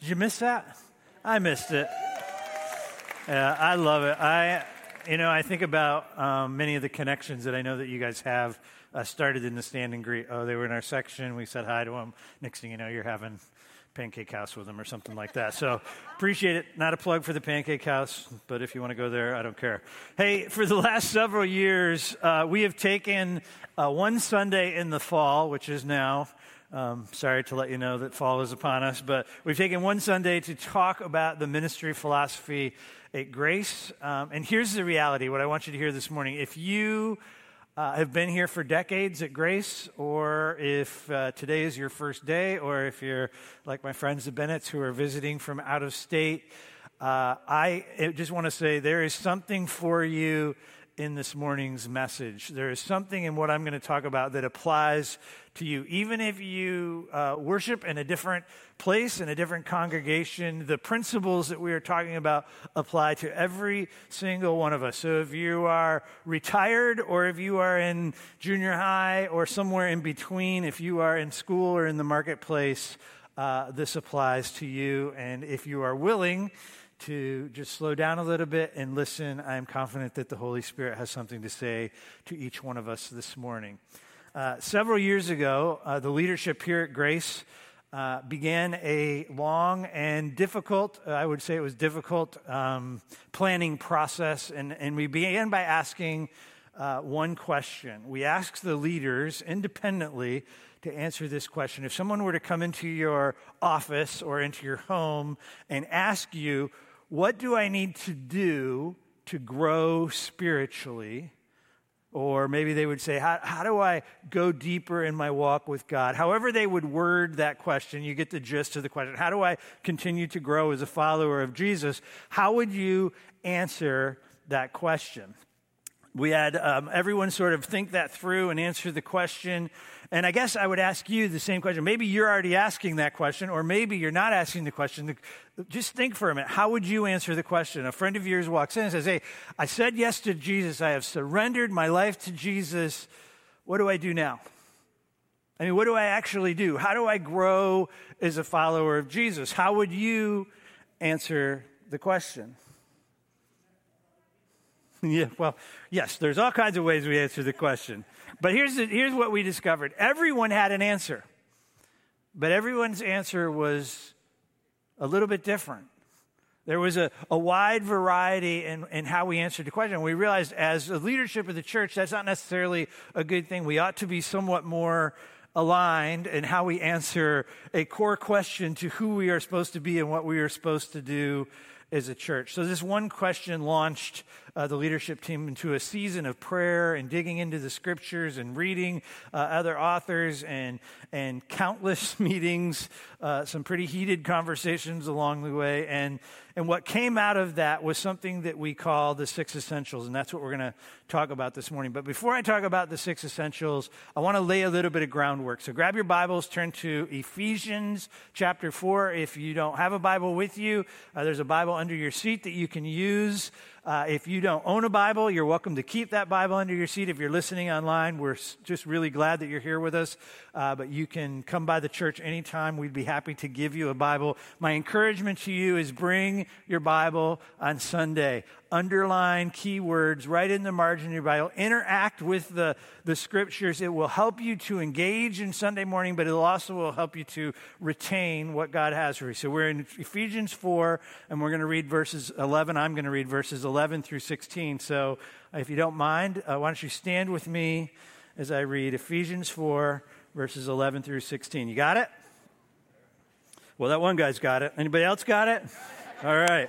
Did you miss that? I missed it. Yeah, I love it. I, you know, I think about um, many of the connections that I know that you guys have uh, started in the stand and greet. Oh, they were in our section. We said hi to them. Next thing you know, you're having pancake house with them or something like that. So appreciate it. Not a plug for the pancake house, but if you want to go there, I don't care. Hey, for the last several years, uh, we have taken uh, one Sunday in the fall, which is now, um, sorry to let you know that fall is upon us, but we've taken one Sunday to talk about the ministry philosophy at Grace. Um, and here's the reality what I want you to hear this morning. If you uh, have been here for decades at Grace, or if uh, today is your first day, or if you're like my friends the Bennett's who are visiting from out of state, uh, I just want to say there is something for you in this morning's message. There is something in what I'm going to talk about that applies to you. Even if you uh, worship in a different place, in a different congregation, the principles that we are talking about apply to every single one of us. So if you are retired, or if you are in junior high, or somewhere in between, if you are in school or in the marketplace, uh, this applies to you. And if you are willing, to just slow down a little bit and listen. I am confident that the Holy Spirit has something to say to each one of us this morning. Uh, several years ago, uh, the leadership here at Grace uh, began a long and difficult, I would say it was difficult, um, planning process. And, and we began by asking uh, one question. We asked the leaders independently to answer this question. If someone were to come into your office or into your home and ask you, What do I need to do to grow spiritually? Or maybe they would say, how, how, do I go deeper in my walk with God? However, they would word that question, you get the gist of the question. How do I continue to grow as a follower of Jesus? How would you answer that question? We had um, everyone sort of think that through and answer the question. And I guess I would ask you the same question. Maybe you're already asking that question, or maybe you're not asking the question. Just think for a minute. How would you answer the question? A friend of yours walks in and says, Hey, I said yes to Jesus. I have surrendered my life to Jesus. What do I do now? I mean, what do I actually do? How do I grow as a follower of Jesus? How would you answer the question? yeah, well, yes, there's all kinds of ways we answer the question. But here's, the, here's what we discovered everyone had an answer, but everyone's answer was a little bit different. There was a, a wide variety in, in how we answered the question. We realized as a leadership of the church, that's not necessarily a good thing. We ought to be somewhat more aligned in how we answer a core question to who we are supposed to be and what we are supposed to do as a church. So, this one question launched uh, the leadership team into a season of prayer and digging into the scriptures and reading uh, other authors and, and countless meetings, uh, some pretty heated conversations along the way. And, and what came out of that was something that we call the six essentials, and that's what we're going to talk about this morning. But before I talk about the six essentials, I want to lay a little bit of groundwork. So grab your Bibles, turn to Ephesians chapter 4. If you don't have a Bible with you, uh, there's a Bible under your seat that you can use. Uh, if you don't own a Bible, you're welcome to keep that Bible under your seat. If you're listening online, we're just really glad that you're here with us. Uh, but you can come by the church anytime. We'd be happy to give you a Bible. My encouragement to you is bring your Bible on Sunday underline keywords right in the margin of your Bible. Interact with the, the scriptures. It will help you to engage in Sunday morning, but it also will help you to retain what God has for you. So we're in Ephesians 4, and we're going to read verses 11. I'm going to read verses 11 through 16. So if you don't mind, uh, why don't you stand with me as I read Ephesians 4, verses 11 through 16. You got it? Well, that one guy's got it. Anybody else got it? All right.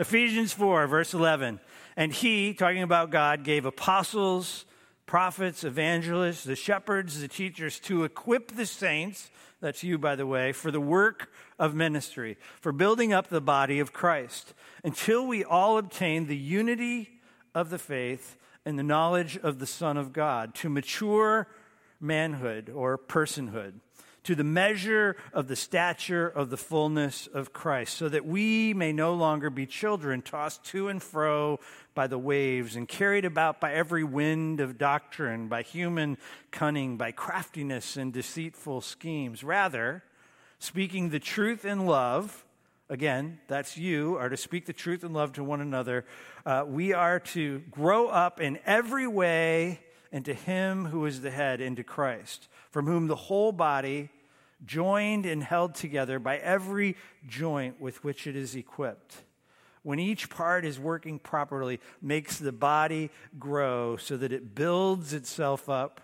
Ephesians 4, verse 11. And he, talking about God, gave apostles, prophets, evangelists, the shepherds, the teachers to equip the saints, that's you, by the way, for the work of ministry, for building up the body of Christ, until we all obtain the unity of the faith and the knowledge of the Son of God, to mature manhood or personhood to the measure of the stature of the fullness of Christ, so that we may no longer be children tossed to and fro by the waves and carried about by every wind of doctrine, by human cunning, by craftiness and deceitful schemes. Rather, speaking the truth in love, again, that's you, are to speak the truth in love to one another. Uh, we are to grow up in every way into Him who is the head, into Christ, from whom the whole body, joined and held together by every joint with which it is equipped, when each part is working properly, makes the body grow so that it builds itself up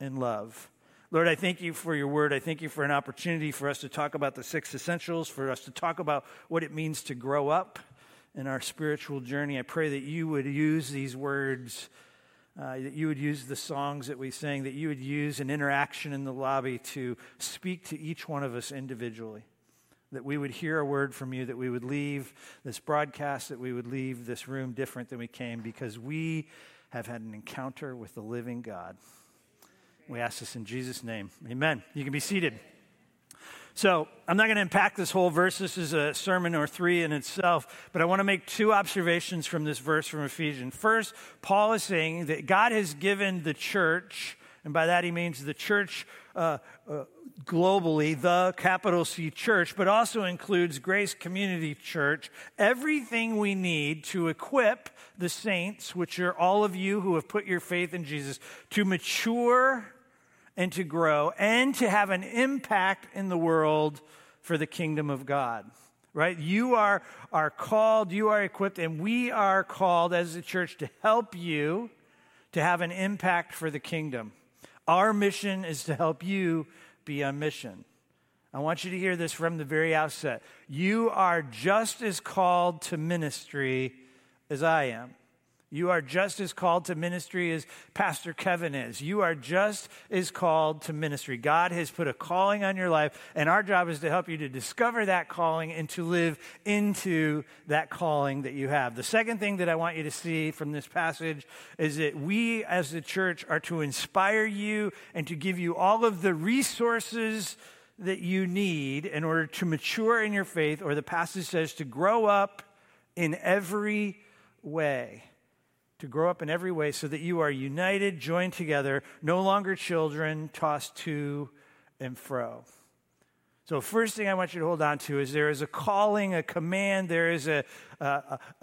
in love. Lord, I thank you for your word. I thank you for an opportunity for us to talk about the six essentials, for us to talk about what it means to grow up in our spiritual journey. I pray that you would use these words, uh, that you would use the songs that we sing, that you would use an interaction in the lobby to speak to each one of us individually. That we would hear a word from you, that we would leave this broadcast, that we would leave this room different than we came because we have had an encounter with the living God. We ask this in Jesus' name. Amen. You can be seated. So, I'm not going to unpack this whole verse. This is a sermon or three in itself, but I want to make two observations from this verse from Ephesians. First, Paul is saying that God has given the church, and by that he means the church uh, uh, globally, the capital C church, but also includes Grace Community Church, everything we need to equip the saints, which are all of you who have put your faith in Jesus, to mature and to grow and to have an impact in the world for the kingdom of God. Right? You are, are called, you are equipped, and we are called as a church to help you to have an impact for the kingdom. Our mission is to help you be on mission. I want you to hear this from the very outset. You are just as called to ministry as I am. You are just as called to ministry as Pastor Kevin is. You are just as called to ministry. God has put a calling on your life, and our job is to help you to discover that calling and to live into that calling that you have. The second thing that I want you to see from this passage is that we as the church are to inspire you and to give you all of the resources that you need in order to mature in your faith, or the passage says to grow up in every way to grow up in every way so that you are united, joined together, no longer children tossed to and fro. So, first thing I want you to hold on to is there is a calling, a command, there is a,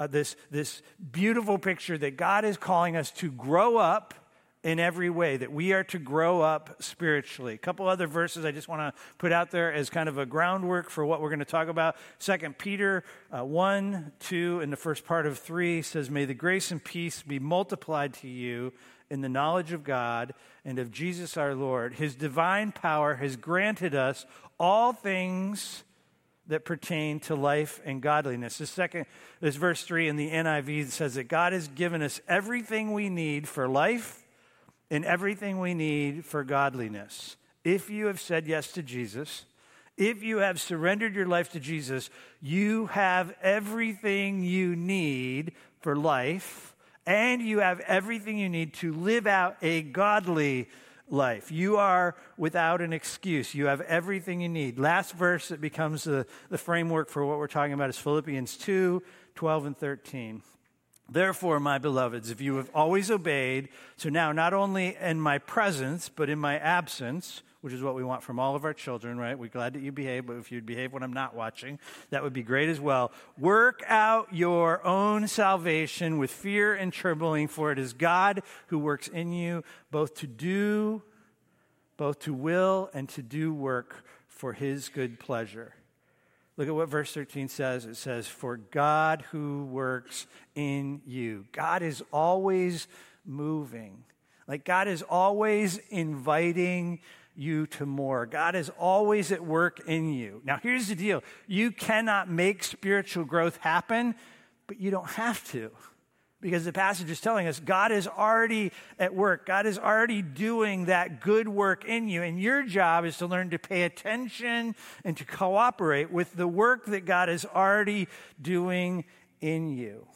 this, this beautiful picture that God is calling us to grow up in every way, that we are to grow up spiritually. A couple other verses I just want to put out there as kind of a groundwork for what we're going to talk about. Second Peter uh, 1, 2, and the first part of 3 says, May the grace and peace be multiplied to you in the knowledge of God and of Jesus our Lord. His divine power has granted us all things that pertain to life and godliness. Second, this verse 3 in the NIV says that God has given us everything we need for life in everything we need for godliness. If you have said yes to Jesus, if you have surrendered your life to Jesus, you have everything you need for life, and you have everything you need to live out a godly life. You are without an excuse. You have everything you need. Last verse that becomes the, the framework for what we're talking about is Philippians 2 12 and 13. Therefore, my beloveds, if you have always obeyed, so now not only in my presence, but in my absence, which is what we want from all of our children, right? We're glad that you behave, but if you'd behave when I'm not watching, that would be great as well. Work out your own salvation with fear and trembling, for it is God who works in you both to do, both to will and to do work for his good pleasure. Look at what verse 13 says. It says, For God who works in you. God is always moving. Like God is always inviting you to more. God is always at work in you. Now, here's the deal you cannot make spiritual growth happen, but you don't have to because the passage is telling us God is already at work. God is already doing that good work in you. And your job is to learn to pay attention and to cooperate with the work that God is already doing in you.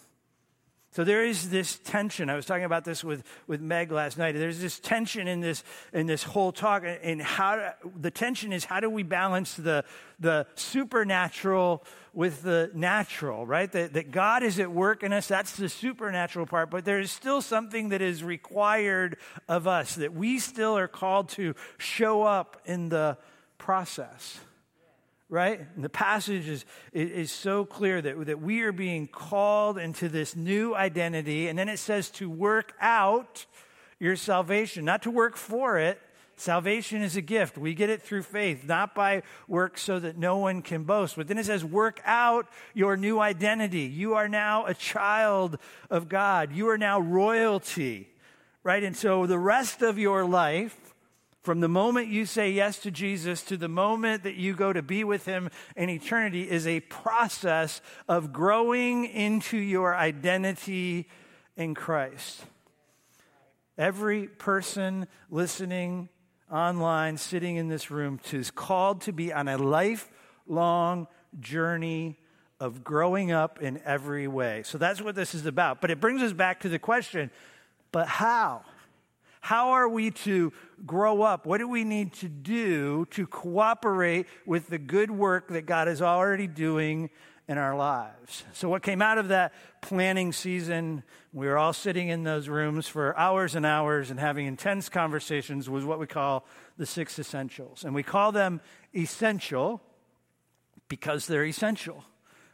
So there is this tension. I was talking about this with, with Meg last night. There's this tension in this, in this whole talk. And how the tension is how do we balance the, the supernatural with the natural, right? That, that God is at work in us. That's the supernatural part. But there is still something that is required of us that we still are called to show up in the process right? And the passage is, is so clear that, that we are being called into this new identity. And then it says to work out your salvation, not to work for it. Salvation is a gift. We get it through faith, not by work so that no one can boast. But then it says, work out your new identity. You are now a child of God. You are now royalty, right? And so the rest of your life, from the moment you say yes to Jesus to the moment that you go to be with him in eternity is a process of growing into your identity in Christ. Every person listening online, sitting in this room, is called to be on a lifelong journey of growing up in every way. So that's what this is about. But it brings us back to the question but how? How are we to grow up? What do we need to do to cooperate with the good work that God is already doing in our lives? So, what came out of that planning season, we were all sitting in those rooms for hours and hours and having intense conversations, was what we call the six essentials. And we call them essential because they're essential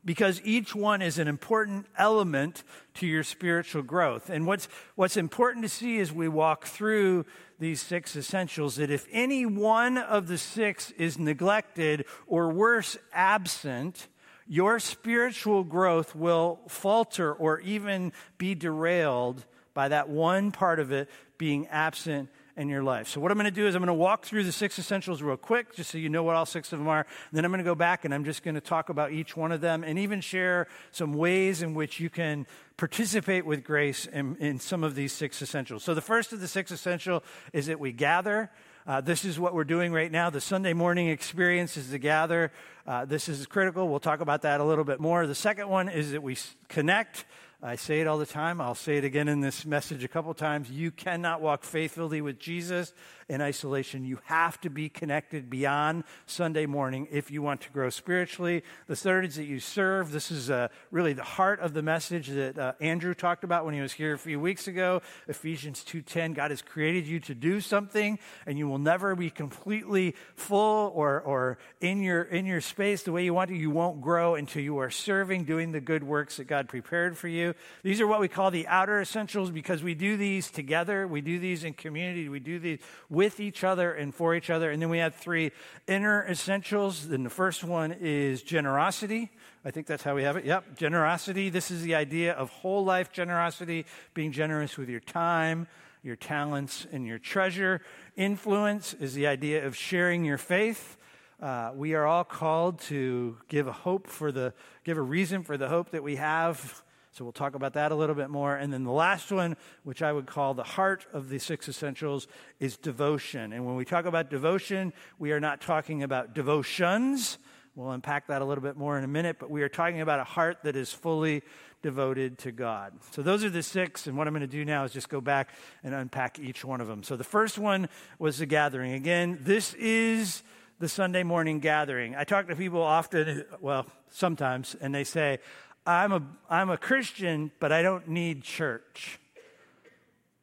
because each one is an important element to your spiritual growth. And what's, what's important to see as we walk through these six essentials that if any one of the six is neglected or worse, absent, your spiritual growth will falter or even be derailed by that one part of it being absent in your life. So, what I'm going to do is I'm going to walk through the six essentials real quick, just so you know what all six of them are. Then I'm going to go back and I'm just going to talk about each one of them and even share some ways in which you can participate with grace in, in some of these six essentials. So, the first of the six essential is that we gather. Uh, this is what we're doing right now. The Sunday morning experience is to gather. Uh, this is critical. We'll talk about that a little bit more. The second one is that we connect. I say it all the time. I'll say it again in this message a couple times. You cannot walk faithfully with Jesus in isolation. You have to be connected beyond Sunday morning if you want to grow spiritually. The third is that you serve. This is uh, really the heart of the message that uh, Andrew talked about when he was here a few weeks ago. Ephesians 2:10. God has created you to do something, and you will never be completely full or or in your in your space the way you want to. You won't grow until you are serving, doing the good works that God prepared for you. These are what we call the outer essentials because we do these together. We do these in community. We do these with each other and for each other. And then we have three inner essentials. Then the first one is generosity. I think that's how we have it. Yep, generosity. This is the idea of whole life generosity, being generous with your time, your talents, and your treasure. Influence is the idea of sharing your faith. Uh, we are all called to give a hope for the, give a reason for the hope that we have so we'll talk about that a little bit more. And then the last one, which I would call the heart of the six essentials, is devotion. And when we talk about devotion, we are not talking about devotions. We'll unpack that a little bit more in a minute, but we are talking about a heart that is fully devoted to God. So those are the six, and what I'm going to do now is just go back and unpack each one of them. So the first one was the gathering. Again, this is the Sunday morning gathering. I talk to people often, well, sometimes, and they say, I'm a, I'm a Christian, but I don't need church.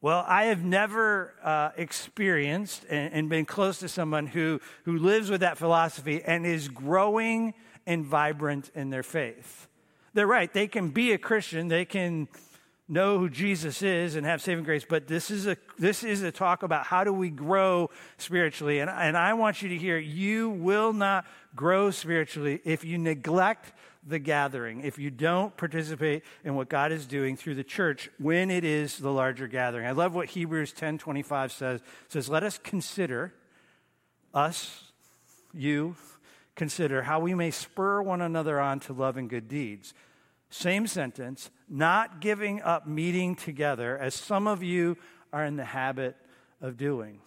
Well, I have never uh, experienced and, and, been close to someone who, who lives with that philosophy and is growing and vibrant in their faith. They're right. They can be a Christian. They can know who Jesus is and have saving grace. But this is a this is a talk about how do we grow spiritually. And, and I want you to hear you will not grow spiritually if you neglect the gathering, if you don't participate in what God is doing through the church when it is the larger gathering. I love what Hebrews 10:25 says. It says, "Let us consider us, you, consider how we may spur one another on to love and good deeds." Same sentence, not giving up meeting together as some of you are in the habit of doing.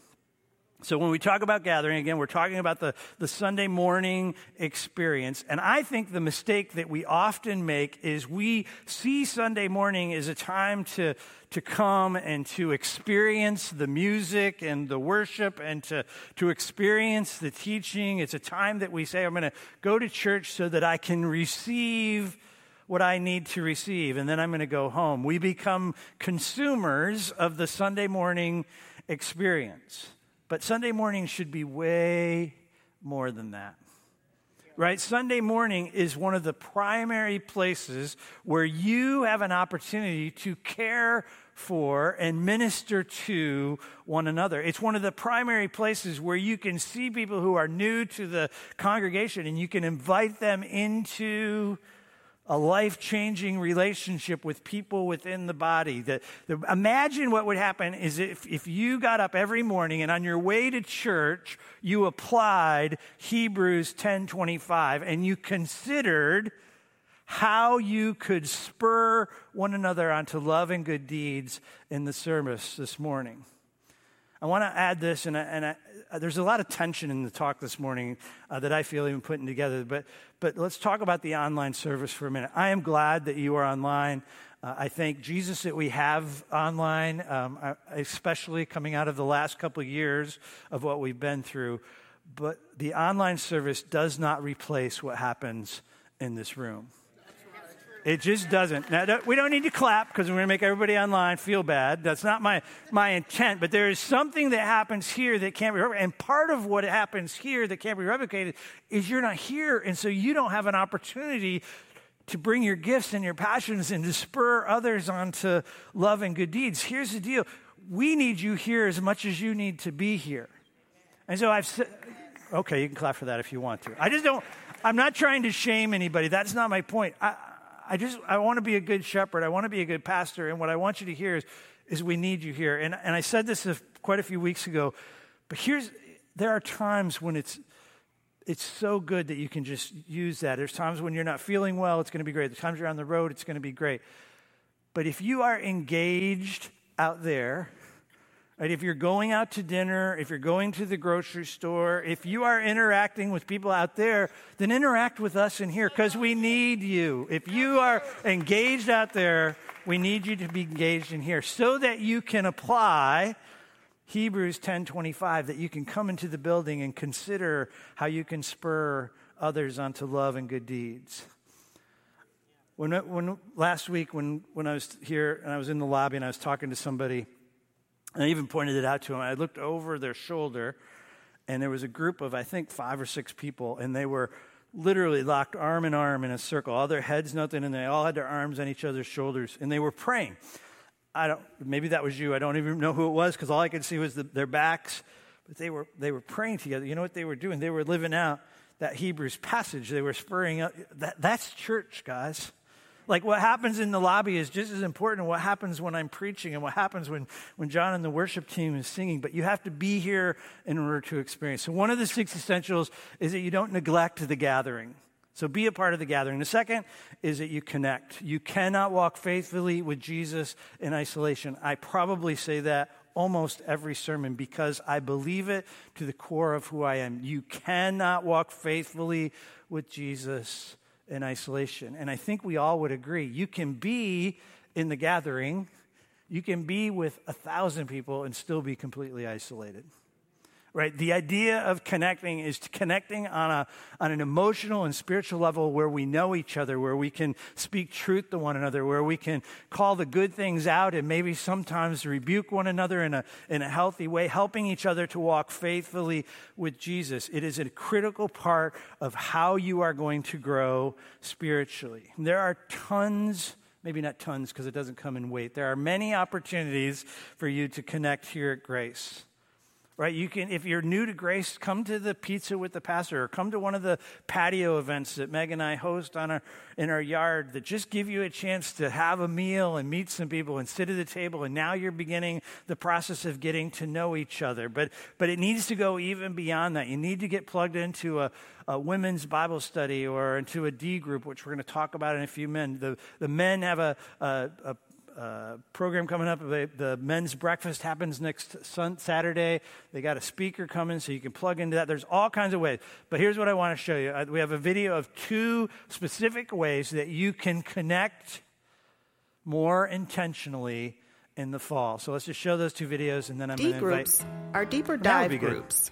So, when we talk about gathering, again, we're talking about the, the Sunday morning experience. And I think the mistake that we often make is we see Sunday morning as a time to, to come and to experience the music and the worship and to, to experience the teaching. It's a time that we say, I'm going to go to church so that I can receive what I need to receive, and then I'm going to go home. We become consumers of the Sunday morning experience. But Sunday morning should be way more than that. right? Sunday morning is one of the primary places where you have an opportunity to care for and minister to one another. It's one of the primary places where you can see people who are new to the congregation and you can invite them into a life changing relationship with people within the body. The, the, imagine what would happen is if, if you got up every morning and on your way to church, you applied Hebrews 10.25 and you considered how you could spur one another onto love and good deeds in the service this morning. I want to add this, and, I, and I, uh, there's a lot of tension in the talk this morning uh, that I feel even putting together. But, but let's talk about the online service for a minute. I am glad that you are online. Uh, I thank Jesus that we have online, um, especially coming out of the last couple of years of what we've been through. But the online service does not replace what happens in this room. It just doesn't. Now, we don't need to clap because we're going to make everybody online feel bad. That's not my, my intent. But there is something that happens here that can't be replicated. And part of what happens here that can't be replicated is you're not here. And so you don't have an opportunity to bring your gifts and your passions and to spur others onto love and good deeds. Here's the deal we need you here as much as you need to be here. And so I've said, okay, you can clap for that if you want to. I just don't, I'm not trying to shame anybody. That's not my point. I, I just I want to be a good shepherd. I want to be a good pastor. And what I want you to hear is, is we need you here. And, and I said this quite a few weeks ago, but here's there are times when it's it's so good that you can just use that. There's times when you're not feeling well, it's going to be great. There's times you're on the road, it's going to be great. But if you are engaged out there, Right? If you're going out to dinner, if you're going to the grocery store, if you are interacting with people out there, then interact with us in here because we need you. If you are engaged out there, we need you to be engaged in here so that you can apply Hebrews 10:25 that you can come into the building and consider how you can spur others onto love and good deeds. When, when last week when, when I was here and I was in the lobby and I was talking to somebody I even pointed it out to him. I looked over their shoulder, and there was a group of, I think, five or six people, and they were literally locked arm in arm in a circle. All their heads, nothing, and they all had their arms on each other's shoulders, and they were praying. I don't, maybe that was you. I don't even know who it was because all I could see was the, their backs. But they were, they were praying together. You know what they were doing? They were living out that Hebrews passage. They were spurring up. That, that's church, guys. Like what happens in the lobby is just as important what happens when I'm preaching and what happens when, when John and the worship team is singing. But you have to be here in order to experience. So one of the six essentials is that you don't neglect the gathering. So be a part of the gathering. The second is that you connect. You cannot walk faithfully with Jesus in isolation. I probably say that almost every sermon because I believe it to the core of who I am. You cannot walk faithfully with Jesus in isolation. And I think we all would agree. You can be in the gathering, you can be with a thousand people and still be completely isolated right? The idea of connecting is connecting on, a, on an emotional and spiritual level where we know each other, where we can speak truth to one another, where we can call the good things out and maybe sometimes rebuke one another in a, in a healthy way, helping each other to walk faithfully with Jesus. It is a critical part of how you are going to grow spiritually. There are tons maybe not tons because it doesn't come in weight. There are many opportunities for you to connect here at Grace right? You can, if you're new to Grace, come to the pizza with the pastor, or come to one of the patio events that Meg and I host on our in our yard that just give you a chance to have a meal and meet some people and sit at the table. And now you're beginning the process of getting to know each other. But but it needs to go even beyond that. You need to get plugged into a, a women's Bible study or into a D group, which we're going to talk about in a few minutes. The the men have a, a, a uh, program coming up. The, the, men's breakfast happens next sun, Saturday. They got a speaker coming, so you can plug into that. There's all kinds of ways. But here's what I want to show you. We have a video of two specific ways that you can connect more intentionally in the fall. So let's just show those two videos, and then I'm going to invite. groups are deeper dive groups.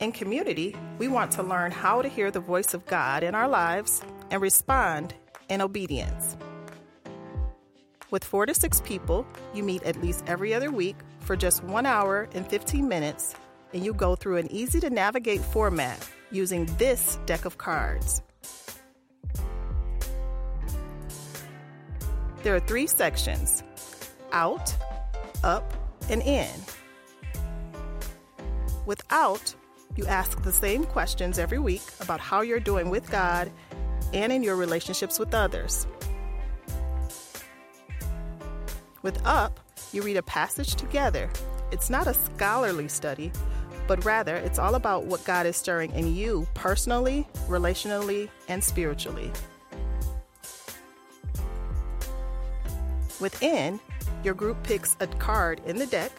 In community, we want to learn how to hear the voice of God in our lives and respond and obedience. With four to six people, you meet at least every other week for just one hour and 15 minutes and you go through an easy to navigate format using this deck of cards. There are three sections out, up, and in. With out, you ask the same questions every week about how you're doing with God and in your relationships with others. With up, you read a passage together. It's not a scholarly study, but rather it's all about what God is stirring in you personally, relationally, and spiritually. Within, your group picks a card in the deck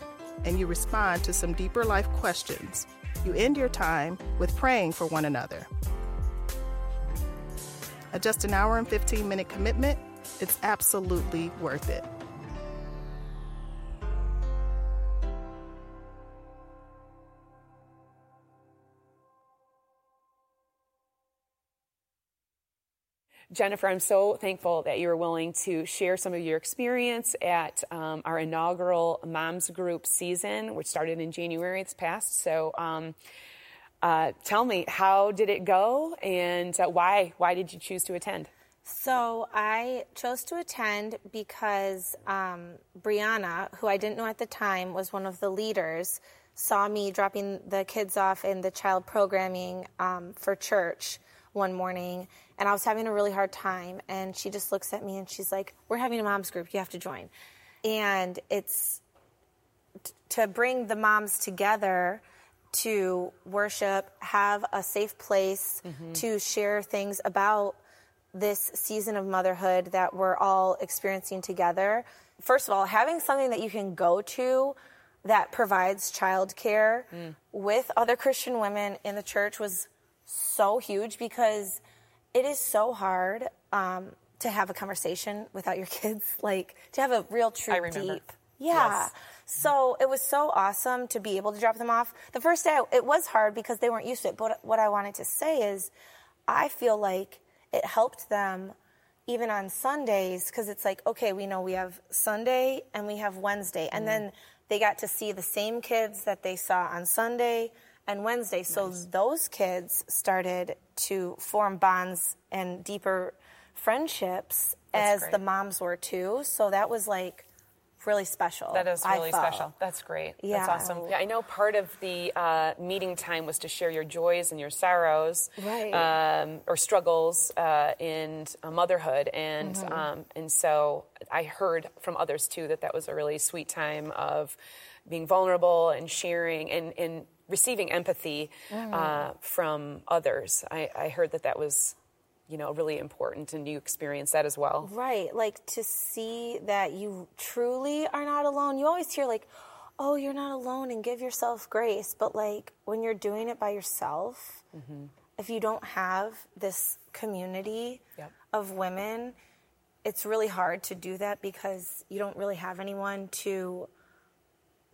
and you respond to some deeper life questions. You end your time with praying for one another. At just an hour and 15 minute commitment, it's absolutely worth it. Jennifer, I'm so thankful that you were willing to share some of your experience at um, our inaugural Moms Group season, which started in January this past. So, um, uh, tell me, how did it go, and uh, why? Why did you choose to attend? So I chose to attend because um, Brianna, who I didn't know at the time, was one of the leaders. Saw me dropping the kids off in the child programming um, for church one morning and I was having a really hard time. And she just looks at me and she's like, We're having a mom's group. You have to join. And it's t- to bring the moms together to worship, have a safe place mm-hmm. to share things about this season of motherhood that we're all experiencing together. First of all, having something that you can go to that provides childcare mm. with other Christian women in the church was so huge because it is so hard um, to have a conversation without your kids, like to have a real, true, deep. Yeah. Yes. So it was so awesome to be able to drop them off. The first day, it was hard because they weren't used to it. But what I wanted to say is, I feel like it helped them even on Sundays because it's like, okay, we know we have Sunday and we have Wednesday. And mm then they got to see the same kids that they saw on Sunday and Wednesday. So nice. those kids started to form bonds and deeper friendships That's as great. the moms were too. So that was like really special. That is really special. That's great. Yeah. That's awesome. Yeah, I know part of the uh, meeting time was to share your joys and your sorrows, right. um, or struggles uh, in uh, motherhood, and mm-hmm. um, and so I heard from others too that that was a really sweet time of being vulnerable and sharing and and receiving empathy mm. uh, from others. I, I heard that that was you know really important and you experience that as well right like to see that you truly are not alone you always hear like oh you're not alone and give yourself grace but like when you're doing it by yourself mm-hmm. if you don't have this community yep. of women it's really hard to do that because you don't really have anyone to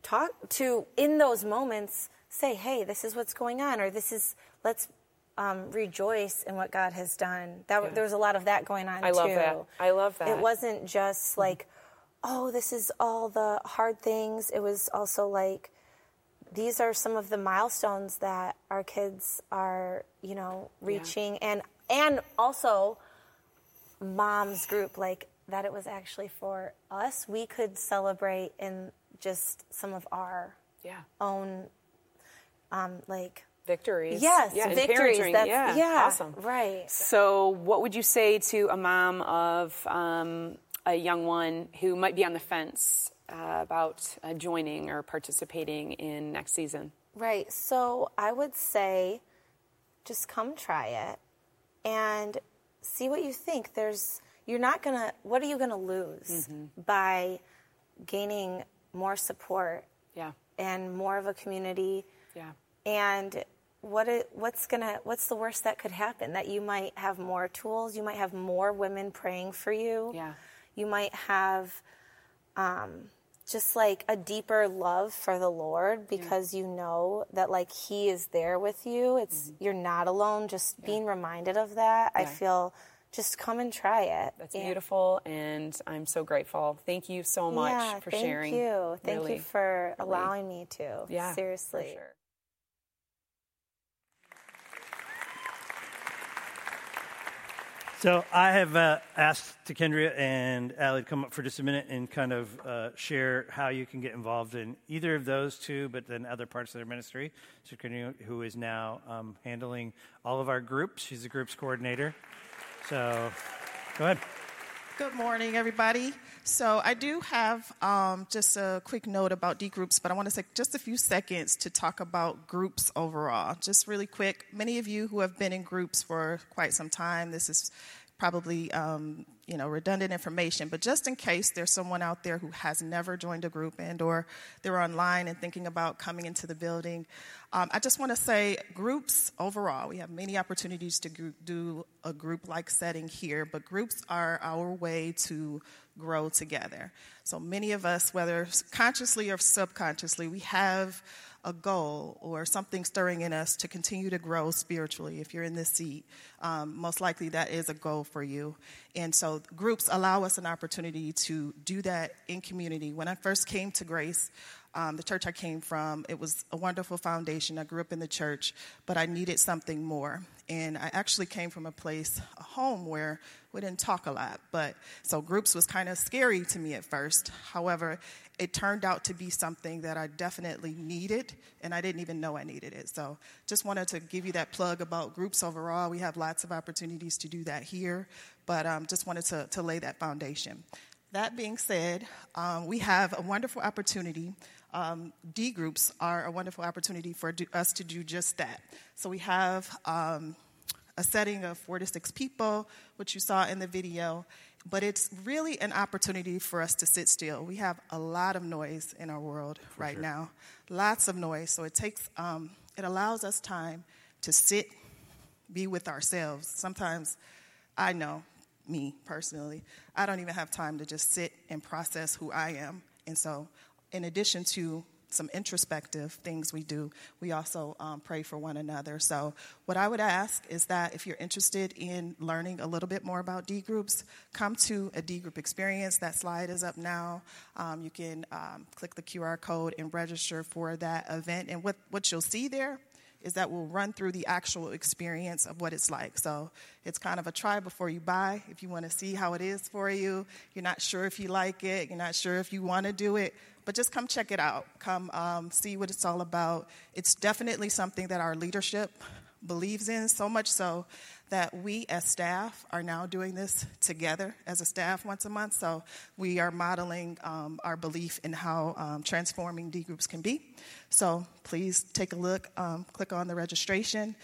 talk to in those moments say, hey, this is what's going on, or this is, let's um, rejoice in what God has done. That yeah. there was a lot of that going on I too. love that. I love that. It wasn't just mm-hmm. like, oh, this is all the hard things. It was also like, these are some of the milestones that our kids are, you know, reaching, yeah. and and also, mom's group like that. It was actually for us. We could celebrate in just some of our yeah. own um, like victories. Yes, yeah, victories. That's, yeah, yeah, awesome. Right. So, what would you say to a mom of um, a young one who might be on the fence uh, about uh, joining or participating in next season? Right. So, I would say just come try it and see what you think. There's you're not gonna. What are you gonna lose mm-hmm. by gaining more support? Yeah. And more of a community yeah. And what it, what's gonna what's the worst that could happen? That you might have more tools. You might have more women praying for you. Yeah. You might have um, just like a deeper love for the Lord because yeah. you know that like He is there with you. It's mm-hmm. you're not alone. Just yeah. being reminded of that, yeah. I feel just come and try it. That's beautiful, and I'm so grateful. Thank you so much for thank sharing. Thank you. Thank really, you for allowing me to. Yeah, seriously. So I have uh, asked Kendria and Allie to come up for just a minute and kind of uh, share how you can get involved in either of those two, but then other parts of their ministry. So Kendria, who is now um, handling all of our groups, she's the groups coordinator. So go ahead. Good morning, everybody. So, I do have um, just a quick note about D groups, but I want to take just a few seconds to talk about groups overall. Just really quick, many of you who have been in groups for quite some time, this is probably um, you know redundant information but just in case there's someone out there who has never joined a group and or they're online and thinking about coming into the building um, i just want to say groups overall we have many opportunities to do a group like setting here but groups are our way to grow together so many of us whether consciously or subconsciously we have a goal or something stirring in us to continue to grow spiritually. If you're in this seat, um, most likely that is a goal for you. And so groups allow us an opportunity to do that in community. When I first came to Grace, um, the church I came from, it was a wonderful foundation. I grew up in the church, but I needed something more. And I actually came from a place, a home where we didn't talk a lot. But so groups was kind of scary to me at first. However, it turned out to be something that I definitely needed, and I didn't even know I needed it. So just wanted to give you that plug about groups overall. We have lots of opportunities to do that here, but um, just wanted to, to lay that foundation. That being said, um, we have a wonderful opportunity um, D groups are a wonderful opportunity for do, us to do just that. So we have um, a setting of four to six people, which you saw in the video, but it's really an opportunity for us to sit still. We have a lot of noise in our world for right sure. now, lots of noise. So it takes, um, it allows us time to sit, be with ourselves. Sometimes I know, me personally, I don't even have time to just sit and process who I am. And so in addition to some introspective things we do, we also um, pray for one another. So, what I would ask is that if you're interested in learning a little bit more about D groups, come to a D group experience. That slide is up now. Um, you can um, click the QR code and register for that event. And what, what you'll see there is that we'll run through the actual experience of what it's like. So it's kind of a try before you buy. If you want to see how it is for you, you're not sure if you like it, you're not sure if you want to do it, but just come check it out. Come um, see what it's all about. It's definitely something that our leadership believes in, so much so that we as staff are now doing this together as a staff once a month. So we are modeling um, our belief in how um, transforming D groups can be. So please take a look, um, click on the registration.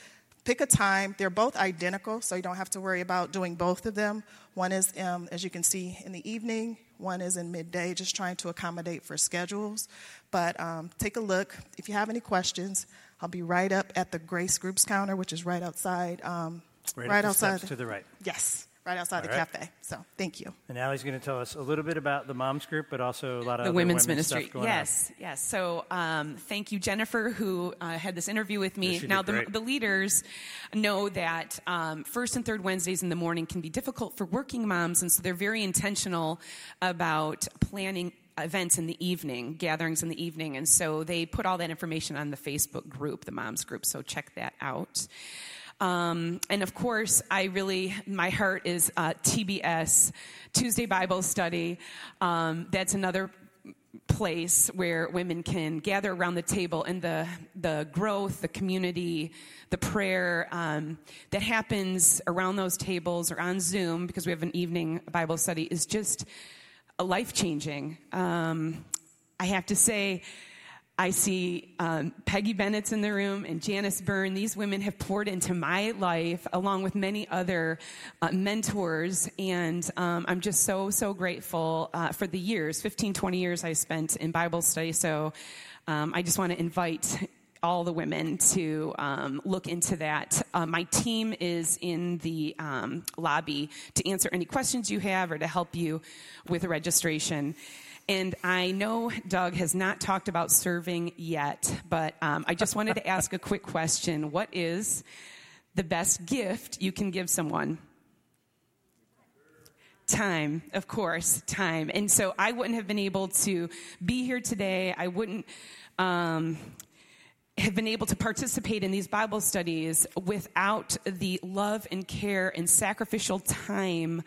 Pick a time. They're both identical, so you don't have to worry about doing both of them. One is, um, as you can see, in the evening, one is in midday, just trying to accommodate for schedules. But um, take a look. If you have any questions, I'll be right up at the Grace Groups counter, which is right outside. Um, right, right outside. to the right. Yes, right outside All the right. cafe. So thank you. And Allie's going to tell us a little bit about the moms group, but also a lot of the women's, women's ministry. yes, on. yes. So um, thank you, Jennifer, who uh, had this interview with me. Yes, now the, the, leaders know that um, first and third Wednesdays in the morning can be difficult for working moms, and so they're very intentional about planning events in the evening, gatherings in the evening. And so they put all that information on the Facebook group, the moms group. So check that out. Um, and of course, I really, my heart is uh, TBS, Tuesday Bible Study. Um, that's another place where women can gather around the table and the, the growth, the community, the prayer um, that happens around those tables or on Zoom, because we have an evening Bible study, is just life changing. Um, I have to say, I see um, Peggy Bennett's in the room and Janice Byrne. These women have poured into my life along with many other uh, mentors. And um, I'm just so, so grateful uh, for the years 15, 20 years I spent in Bible study. So um, I just want to invite all the women to um, look into that. Uh, my team is in the um, lobby to answer any questions you have or to help you with registration. And I know Doug has not talked about serving yet, but um, I just wanted to ask a quick question. What is the best gift you can give someone? Time, of course, time. And so I wouldn't have been able to be here today. I wouldn't. Um, have been able to participate in these Bible studies without the love and care and sacrificial time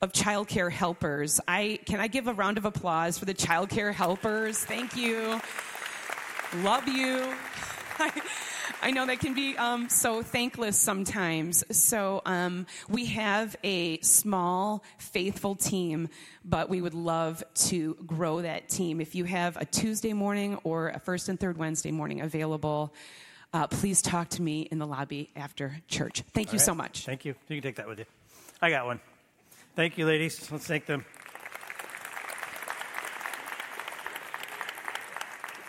of childcare helpers. I can I give a round of applause for the childcare helpers? Thank you. Love you. I know that can be um, so thankless sometimes. So um, we have a small, faithful team, but we would love to grow that team. If you have a Tuesday morning or a first and third Wednesday morning available, uh, please talk to me in the lobby after church. Thank All you right. so much. Thank you. You can take that with you. I got one. Thank you, ladies. Let's thank them.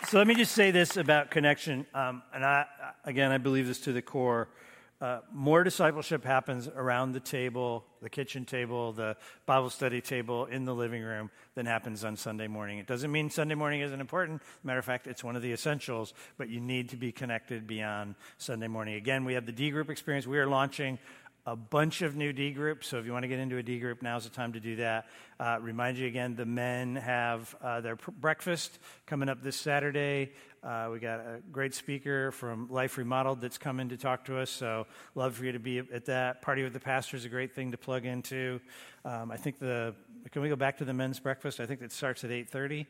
So let me just say this about connection, um, and I again I believe this to the core. Uh, more discipleship happens around the table, the kitchen table, the Bible study table, in the living room than happens on Sunday morning. It doesn't mean Sunday morning isn't important. Matter of fact, it's one of the essentials, but you need to be connected beyond Sunday morning. Again, we have the D group experience. We are launching a bunch of new D groups. So if you want to get into a D group, now's the time to do that. Uh, remind you again, the men have uh, their pr- breakfast coming up this Saturday. Uh, we got a great speaker from Life Remodeled that's coming to talk to us. So love for you to be at that. Party with the pastor is a great thing to plug into. Um, I think the can we go back to the men's breakfast? I think it starts at eight thirty.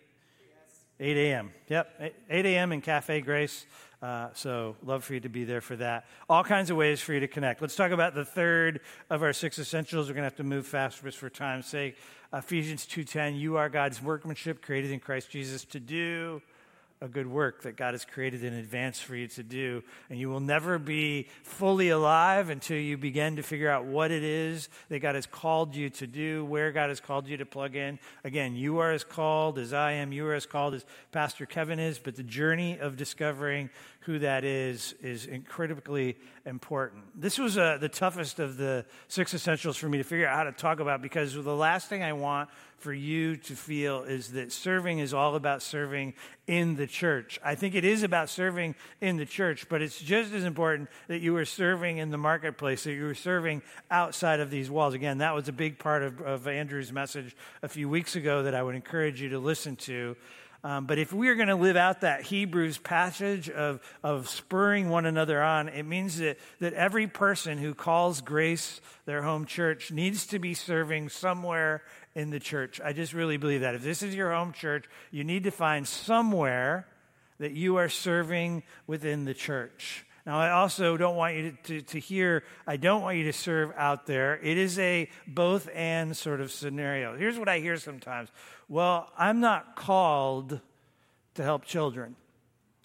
8 a.m. Yep, 8 a.m. in Cafe Grace. Uh, so, love for you to be there for that. All kinds of ways for you to connect. Let's talk about the third of our six essentials. We're going to have to move fast just for time's sake. Ephesians 2:10. You are God's workmanship, created in Christ Jesus to do a good work that God has created in advance for you to do. And you will never be fully alive until you begin to figure out what it is that God has called you to do, where God has called you to plug in. Again, you are as called as I am, you are as called as Pastor Kevin is, but the journey of discovering who that is is critically important. This was uh, the toughest of the six essentials for me to figure out how to talk about because the last thing I want for you to feel is that serving is all about serving in the church. I think it is about serving in the church, but it's just as important that you are serving in the marketplace, that you are serving outside of these walls. Again, that was a big part of, of Andrew's message a few weeks ago that I would encourage you to listen to. Um, but if we are going to live out that Hebrews passage of, of spurring one another on, it means that, that every person who calls grace their home church needs to be serving somewhere in the church. I just really believe that. If this is your home church, you need to find somewhere that you are serving within the church. Now, I also don't want you to, to, to, hear, I don't want you to serve out there. It is a both and sort of scenario. Here's what I hear sometimes Well, I'm not called to help children.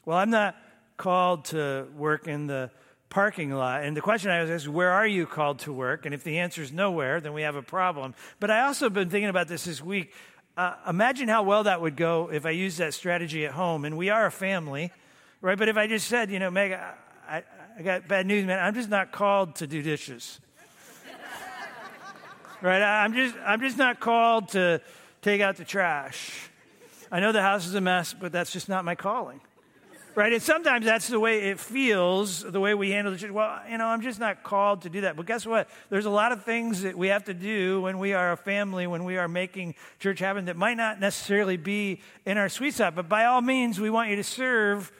Well, I'm not called to work in the parking lot. And the question I was asked, where are you called to work? And if the answer is nowhere, then we have a problem. But I also have been thinking about this this week. Uh, imagine how well that would go if I used that strategy at home. And we are a family, right? But if I just said, you know, Meg, I, I got bad news, man. I'm just not called to do dishes. right? I'm just, I'm just not called to take out the trash. I know the house is a mess, but that's just not my calling. Right? And sometimes that's the way it feels, the way we handle the church. Well, you know, I'm just not called to do that. But guess what? There's a lot of things that we have to do when we are a family, when we are making church happen that might not necessarily be in our sweet spot. But by all means, we want you to serve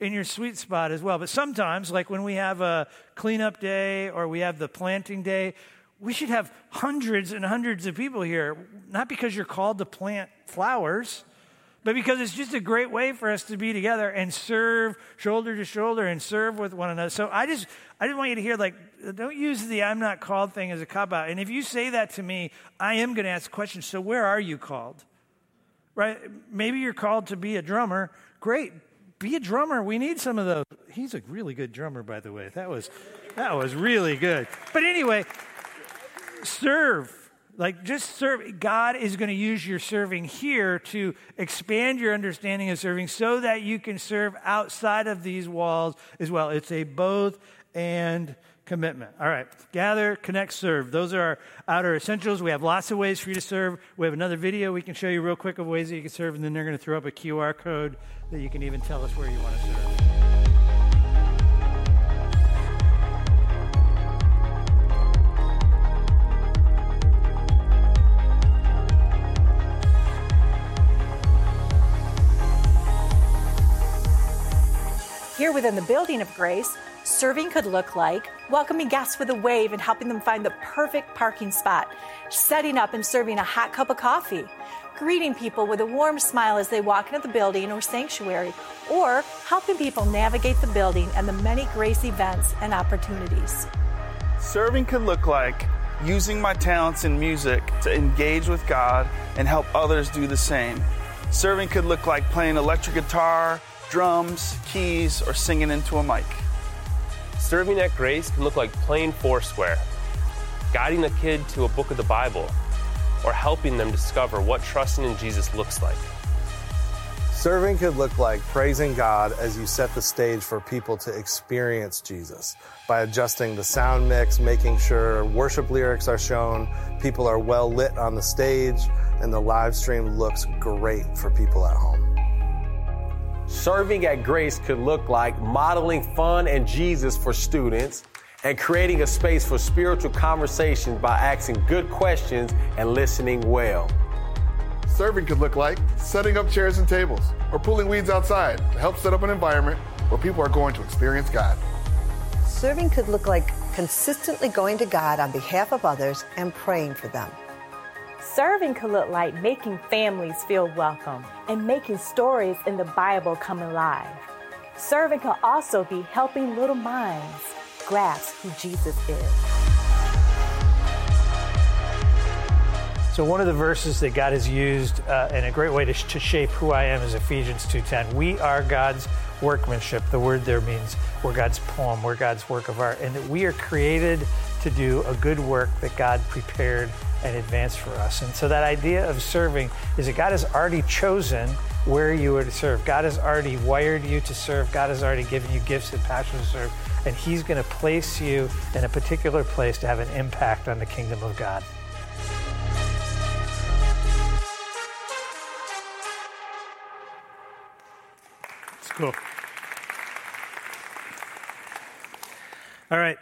in your sweet spot as well. But sometimes, like when we have a cleanup day or we have the planting day, we should have hundreds and hundreds of people here, not because you're called to plant flowers, but because it's just a great way for us to be together and serve shoulder to shoulder and serve with one another. So I just, I just want you to hear, like, don't use the I'm not called thing as a cop out. And if you say that to me, I am going to ask questions. So where are you called? Right? Maybe you're called to be a drummer. Great be a drummer. We need some of those. He's a really good drummer, by the way. That was that was really good. But anyway, serve. Like just serve. God is going to use your serving here to expand your understanding of serving so that you can serve outside of these walls as well. It's a both and commitment. All right, gather, connect, serve. Those are our outer essentials. We have lots of ways for you to serve. We have another video we can show you real quick of ways that you can serve, and then they're going to throw up a QR code that you can even tell us where you want to serve. Here within the building of Grace, serving could look like welcoming guests with a wave and helping them find the perfect parking spot, setting up and serving a hot cup of coffee, greeting people with a warm smile as they walk into the building or sanctuary, or helping people navigate the building and the many Grace events and opportunities. Serving could look like using my talents in music to engage with God and help others do the same. Serving could look like playing electric guitar, drums, keys, or singing into a mic. Serving at Grace can look like playing Foursquare, guiding a kid to a book of the Bible, or helping them discover what trusting in Jesus looks like. Serving could look like praising God as you set the stage for people to experience Jesus by adjusting the sound mix, making sure worship lyrics are shown, people are well lit on the stage, and the live stream looks great for people at home. Serving at Grace could look like modeling fun and Jesus for students and creating a space for spiritual conversation by asking good questions and listening well. Serving could look like setting up chairs and tables or pulling weeds outside to help set up an environment where people are going to experience God. Serving could look like consistently going to God on behalf of others and praying for them. Serving could look like making families feel welcome and making stories in the Bible come alive. Serving can also be helping little minds grasp who Jesus is. So one of the verses that God has used uh, in a great way to, to shape who I am is Ephesians 2:10. We are God's workmanship. The word there means we're God's poem, we're God's work of art, and that we are created to do a good work that God prepared and advanced for us. And so that idea of serving is that God has already chosen where you are to serve. God has already wired you to serve. God has already given you gifts and passion to serve. And He's going to place you in a particular place to have an impact on the kingdom of God. Cool. All right.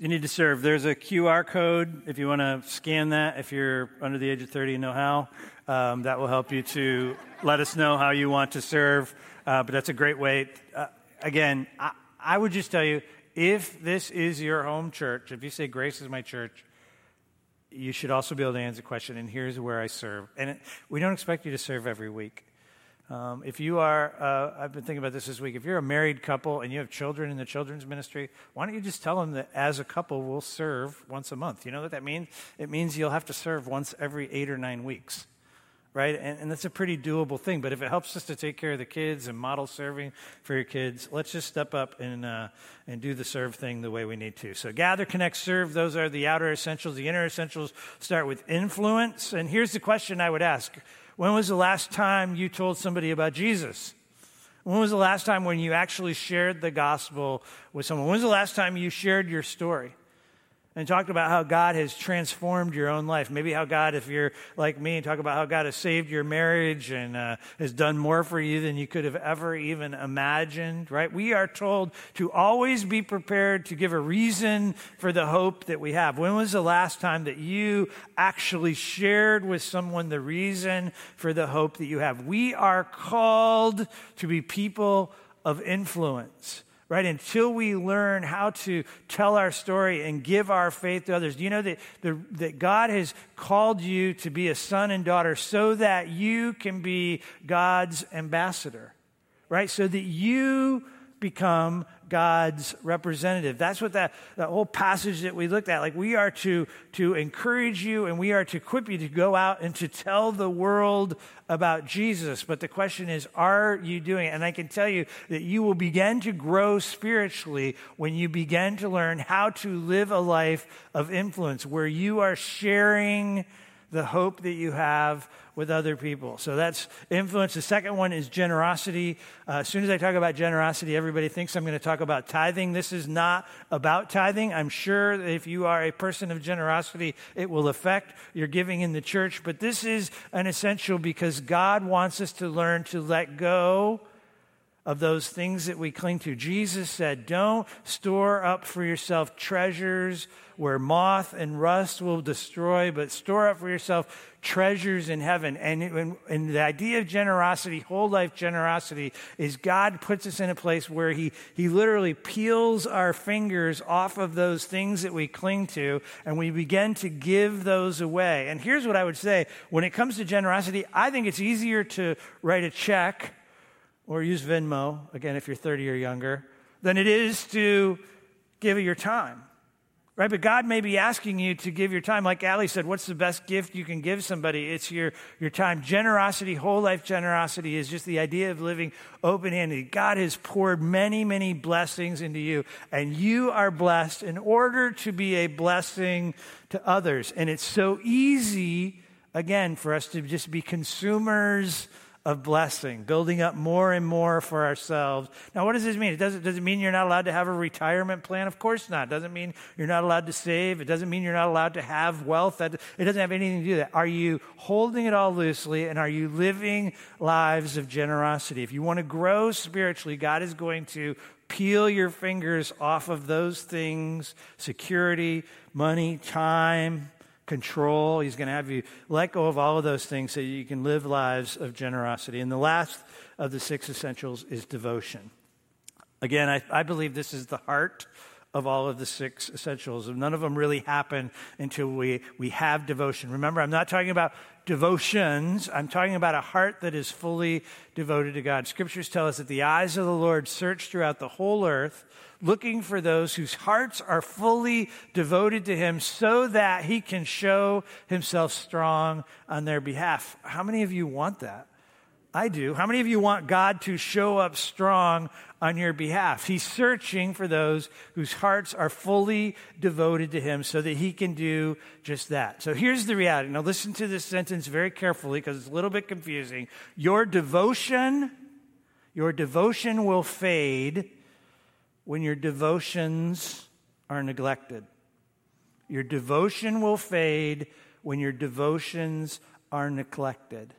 You need to serve. There's a QR code if you want to scan that. If you're under the age of 30 and know how, um, that will help you to let us know how you want to serve. Uh, but that's a great way. Uh, again, I, I would just tell you if this is your home church, if you say Grace is my church, you should also be able to answer the question, and here's where I serve. And it, we don't expect you to serve every week. Um, if you are, uh, I've been thinking about this this week, if you're a married couple and you have children in the children's ministry, why don't you just tell them that as a couple we'll serve once a month? You know what that means? It means you'll have to serve once every eight or nine weeks, right? And, and that's a pretty doable thing. But if it helps us to take care of the kids and model serving for your kids, let's just step up and, uh, and do the serve thing the way we need to. So gather, connect, serve, those are the outer essentials. The inner essentials start with influence. And here's the question I would ask when was the last time you told somebody about Jesus? When was the last time when you actually shared the gospel with someone? When was the last time you shared your story? And talked about how God has transformed your own life. Maybe how God, if you're like me, talk about how God has saved your marriage and uh, has done more for you than you could have ever even imagined, right? We are told to always be prepared to give a reason for the hope that we have. When was the last time that you actually shared with someone the reason for the hope that you have? We are called to be people of influence right? Until we learn how to tell our story and give our faith to others. Do you know that, the, that God has called you to be a son and daughter so that you can be God's ambassador, right? So that you become God's representative. That's what that, that whole passage that we looked at, like we are to, to encourage you and we are to equip you to go out and to tell the world about Jesus. But the question is, are you doing it? And I can tell you that you will begin to grow spiritually when you begin to learn how to live a life of influence where you are sharing the hope that you have with other people. So that's influence. The second one is generosity. Uh, as soon as I talk about generosity, everybody thinks I'm going to talk about tithing. This is not about tithing. I'm sure that if you are a person of generosity, it will affect your giving in the church. But this is an essential because God wants us to learn to let go of those things that we cling to. Jesus said, Don't store up for yourself treasures where moth and rust will destroy, but store up for yourself treasures in heaven. And, and, and, the idea of generosity, whole life generosity, is God puts us in a place where he, he literally peels our fingers off of those things that we cling to, and we begin to give those away. And here's what I would say when it comes to generosity, I think it's easier to write a check or use Venmo, again, if you're 30 or younger, than it is to give your time. Right? But God may be asking you to give your time. Like Ali said, what's the best gift you can give somebody? It's your, your time. Generosity, whole life generosity, is just the idea of living open handed. God has poured many, many blessings into you, and you are blessed in order to be a blessing to others. And it's so easy, again, for us to just be consumers of blessing, building up more and more for ourselves. Now, what does this mean? It doesn't, does it mean you're not allowed to have a retirement plan? Of course not. It doesn't mean you're not allowed to save. It doesn't mean you're not allowed to have wealth. That, it doesn't have anything to do with that. Are you holding it all loosely and are you living lives of generosity? If you want to grow spiritually, God is going to peel your fingers off of those things security, money, time, control. He's going to have you let go of all of those things so you can live lives of generosity. And the last of the six essentials is devotion. Again, I, I believe this is the heart of all of the six essentials. None of them really happen until we, we have devotion. Remember, I'm not talking about devotions, I'm talking about a heart that is fully devoted to God. Scriptures tell us that the eyes of the Lord search throughout the whole earth looking for those whose hearts are fully devoted to Him so that He can show Himself strong on their behalf. How many of you want that? I do. How many of you want God to show up strong on your behalf? He's searching for those whose hearts are fully devoted to Him so that He can do just that. So here's the reality. Now, listen to this sentence very carefully because it's a little bit confusing. Your devotion, your devotion will fade when your devotions are neglected. Your devotion will fade when your devotions are neglected.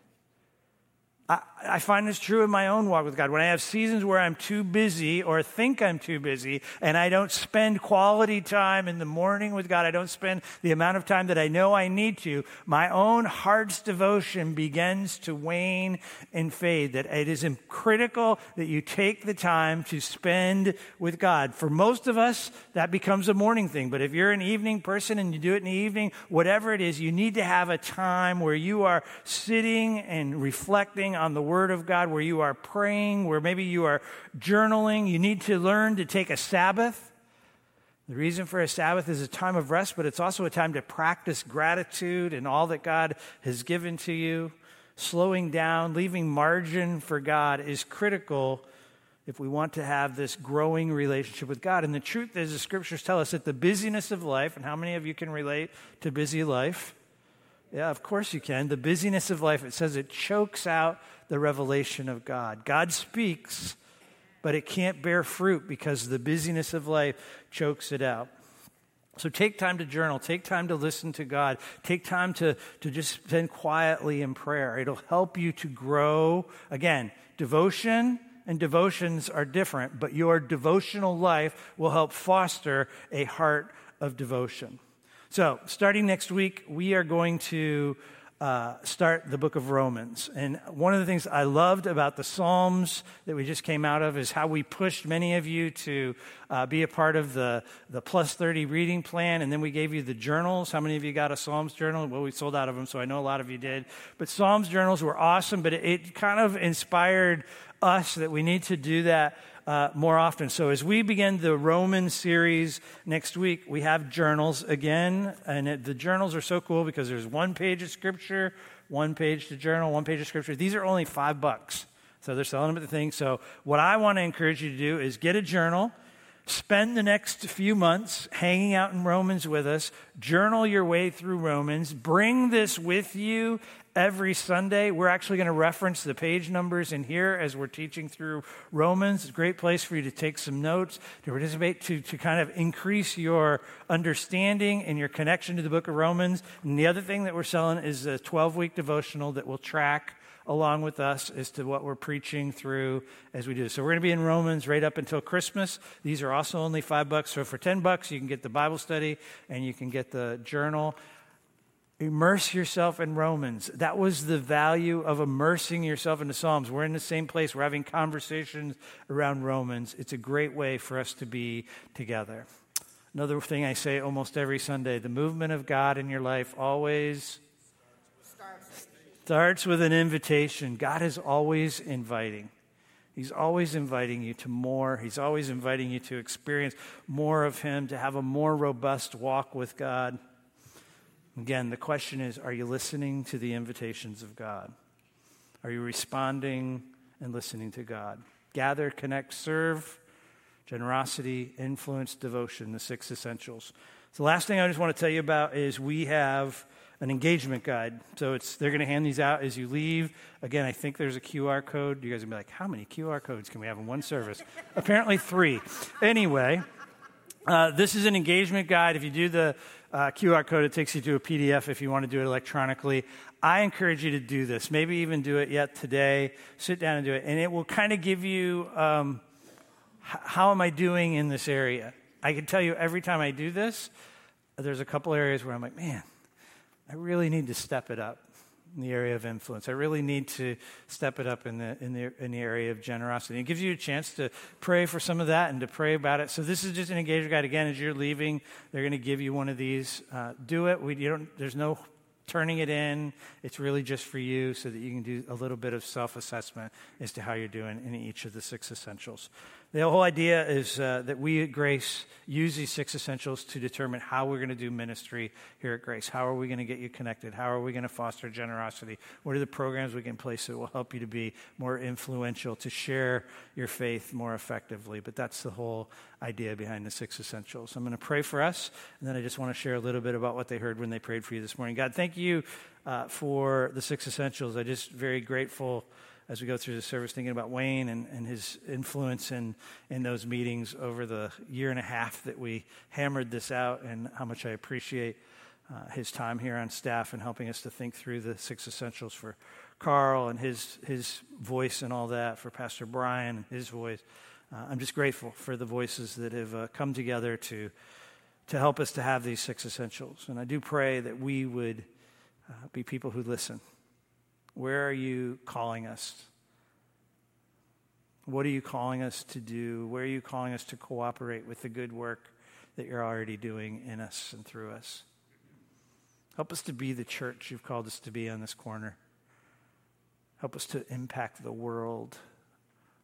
I, I, find this true in my own walk with God. When I have seasons where I'm too busy or think I'm too busy and I don't spend quality time in the morning with God, I don't spend the amount of time that I know I need to, my own heart's devotion begins to wane and fade. That it is critical that you take the time to spend with God. For most of us, that becomes a morning thing. But if you're an evening person and you do it in the evening, whatever it is, you need to have a time where you are sitting and reflecting on the Word of God, where you are praying, where maybe you are journaling. You need to learn to take a Sabbath. The reason for a Sabbath is a time of rest, but it's also a time to practice gratitude and all that God has given to you. Slowing down, leaving margin for God is critical if we want to have this growing relationship with God. And the truth is, the scriptures tell us that the busyness of life, and how many of you can relate to busy life? Yeah, of course you can. The busyness of life, it says it chokes out the revelation of God. God speaks, but it can't bear fruit because the busyness of life chokes it out. So take time to journal, take time to listen to God, take time to, to just spend quietly in prayer. It'll help you to grow. Again, devotion and devotions are different, but your devotional life will help foster a heart of devotion. So, starting next week, we are going to uh, start the book of Romans. And one of the things I loved about the Psalms that we just came out of is how we pushed many of you to uh, be a part of the, the plus 30 reading plan. And then we gave you the journals. How many of you got a Psalms journal? Well, we sold out of them, so I know a lot of you did. But Psalms journals were awesome, but it, it kind of inspired us that we need to do that uh, more often. So, as we begin the Roman series next week, we have journals again. And it, the journals are so cool because there's one page of scripture, one page to journal, one page of scripture. These are only five bucks. So, they're selling them at the thing. So, what I want to encourage you to do is get a journal. Spend the next few months hanging out in Romans with us. Journal your way through Romans. Bring this with you every Sunday. We're actually going to reference the page numbers in here as we're teaching through Romans. It's a great place for you to take some notes, to participate, to, to kind of increase your understanding and your connection to the book of Romans. And the other thing that we're selling is a 12 week devotional that will track along with us as to what we're preaching through as we do. So we're going to be in Romans right up until Christmas. These are also only five bucks. So for 10 bucks, you can get the Bible study and you can get the journal immerse yourself in Romans. That was the value of immersing yourself in the Psalms. We're in the same place, we're having conversations around Romans. It's a great way for us to be together. Another thing I say almost every Sunday the movement of God in your life always starts with an invitation. God is always inviting. He's always inviting you to more. He's always inviting you to experience more of Him, to have a more robust walk with God. Again, the question is are you listening to the invitations of God? Are you responding and listening to God? Gather, connect, serve, generosity, influence, devotion, the six essentials. So, the last thing I just want to tell you about is we have an engagement guide. So it's they're going to hand these out as you leave. Again, I think there's a QR code. You guys are be like, how many QR codes can we have in one service? Apparently, three. Anyway, uh, this is an engagement guide. If you do the uh, QR code, it takes you to a PDF if you want to do it electronically. I encourage you to do this. Maybe even do it yet today. Sit down and do it. And it will kind of give you um, h- how am I doing in this area? I can tell you every time I do this, there's a couple areas where I'm like, man, I really need to step it up in the area of influence. I really need to step it up in the, in the, in the area of generosity. It gives you a chance to pray for some of that and to pray about it. So this is just an engagement guide. Again, as you're leaving, they're going to give you one of these. Uh, do it. We, you don't, there's no turning it in. It's really just for you so that you can do a little bit of self assessment as to how you're doing in each of the six essentials. The whole idea is uh, that we at Grace use these six essentials to determine how we're going to do ministry here at Grace. How are we going to get you connected? How are we going to foster generosity? What are the programs we can place that will help you to be more influential, to share your faith more effectively? But that's the whole idea behind the six essentials. I'm going to pray for us, and then I just want to share a little bit about what they heard when they prayed for you this morning. God, thank you uh, for the six essentials. I'm just very grateful as we go through the service thinking about Wayne and, and his influence in, in those meetings over the year and a half that we hammered this out, and how much I appreciate uh, his time here on staff and helping us to think through the six essentials for Carl and his, his voice and all that, for Pastor Brian and his voice. Uh, I'm just grateful for the voices that have uh, come together to, to help us to have these six essentials. And I do pray that we would uh, be people who listen where are you calling us? What are you calling us to do? Where are you calling us to cooperate with the good work that you're already doing in us and through us? Help us to be the church you've called us to be on this corner. Help us to impact the world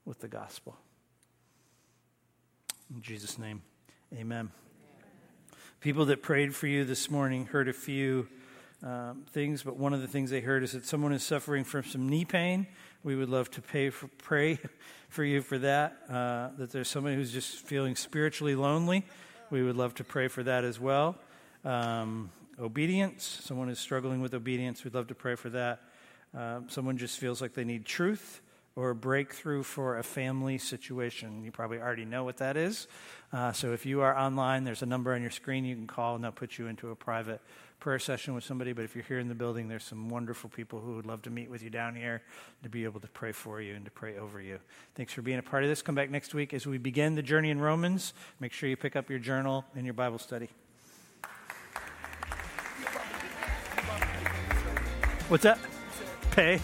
with the gospel. In Jesus' name, amen. People that prayed for you this morning heard a few um, things, but one of the things they heard is that someone is suffering from some knee pain. We would love to pay for, pray for you for that. Uh, that there's somebody who's just feeling spiritually lonely. We would love to pray for that as well. Um, obedience, someone is struggling with obedience. We'd love to pray for that. Uh, someone just feels like they need truth or a breakthrough for a family situation. You probably already know what that is. Uh, so if you are online, there's a number on your screen you can call, and they'll put you into a private prayer session with somebody, but if you're here in the building, there's some wonderful people who would love to meet with you down here to be able to pray for you and to pray over you. Thanks for being a part of this. Come back next week as we begin the journey in Romans. Make sure you pick up your journal and your Bible study. What's that? Pay.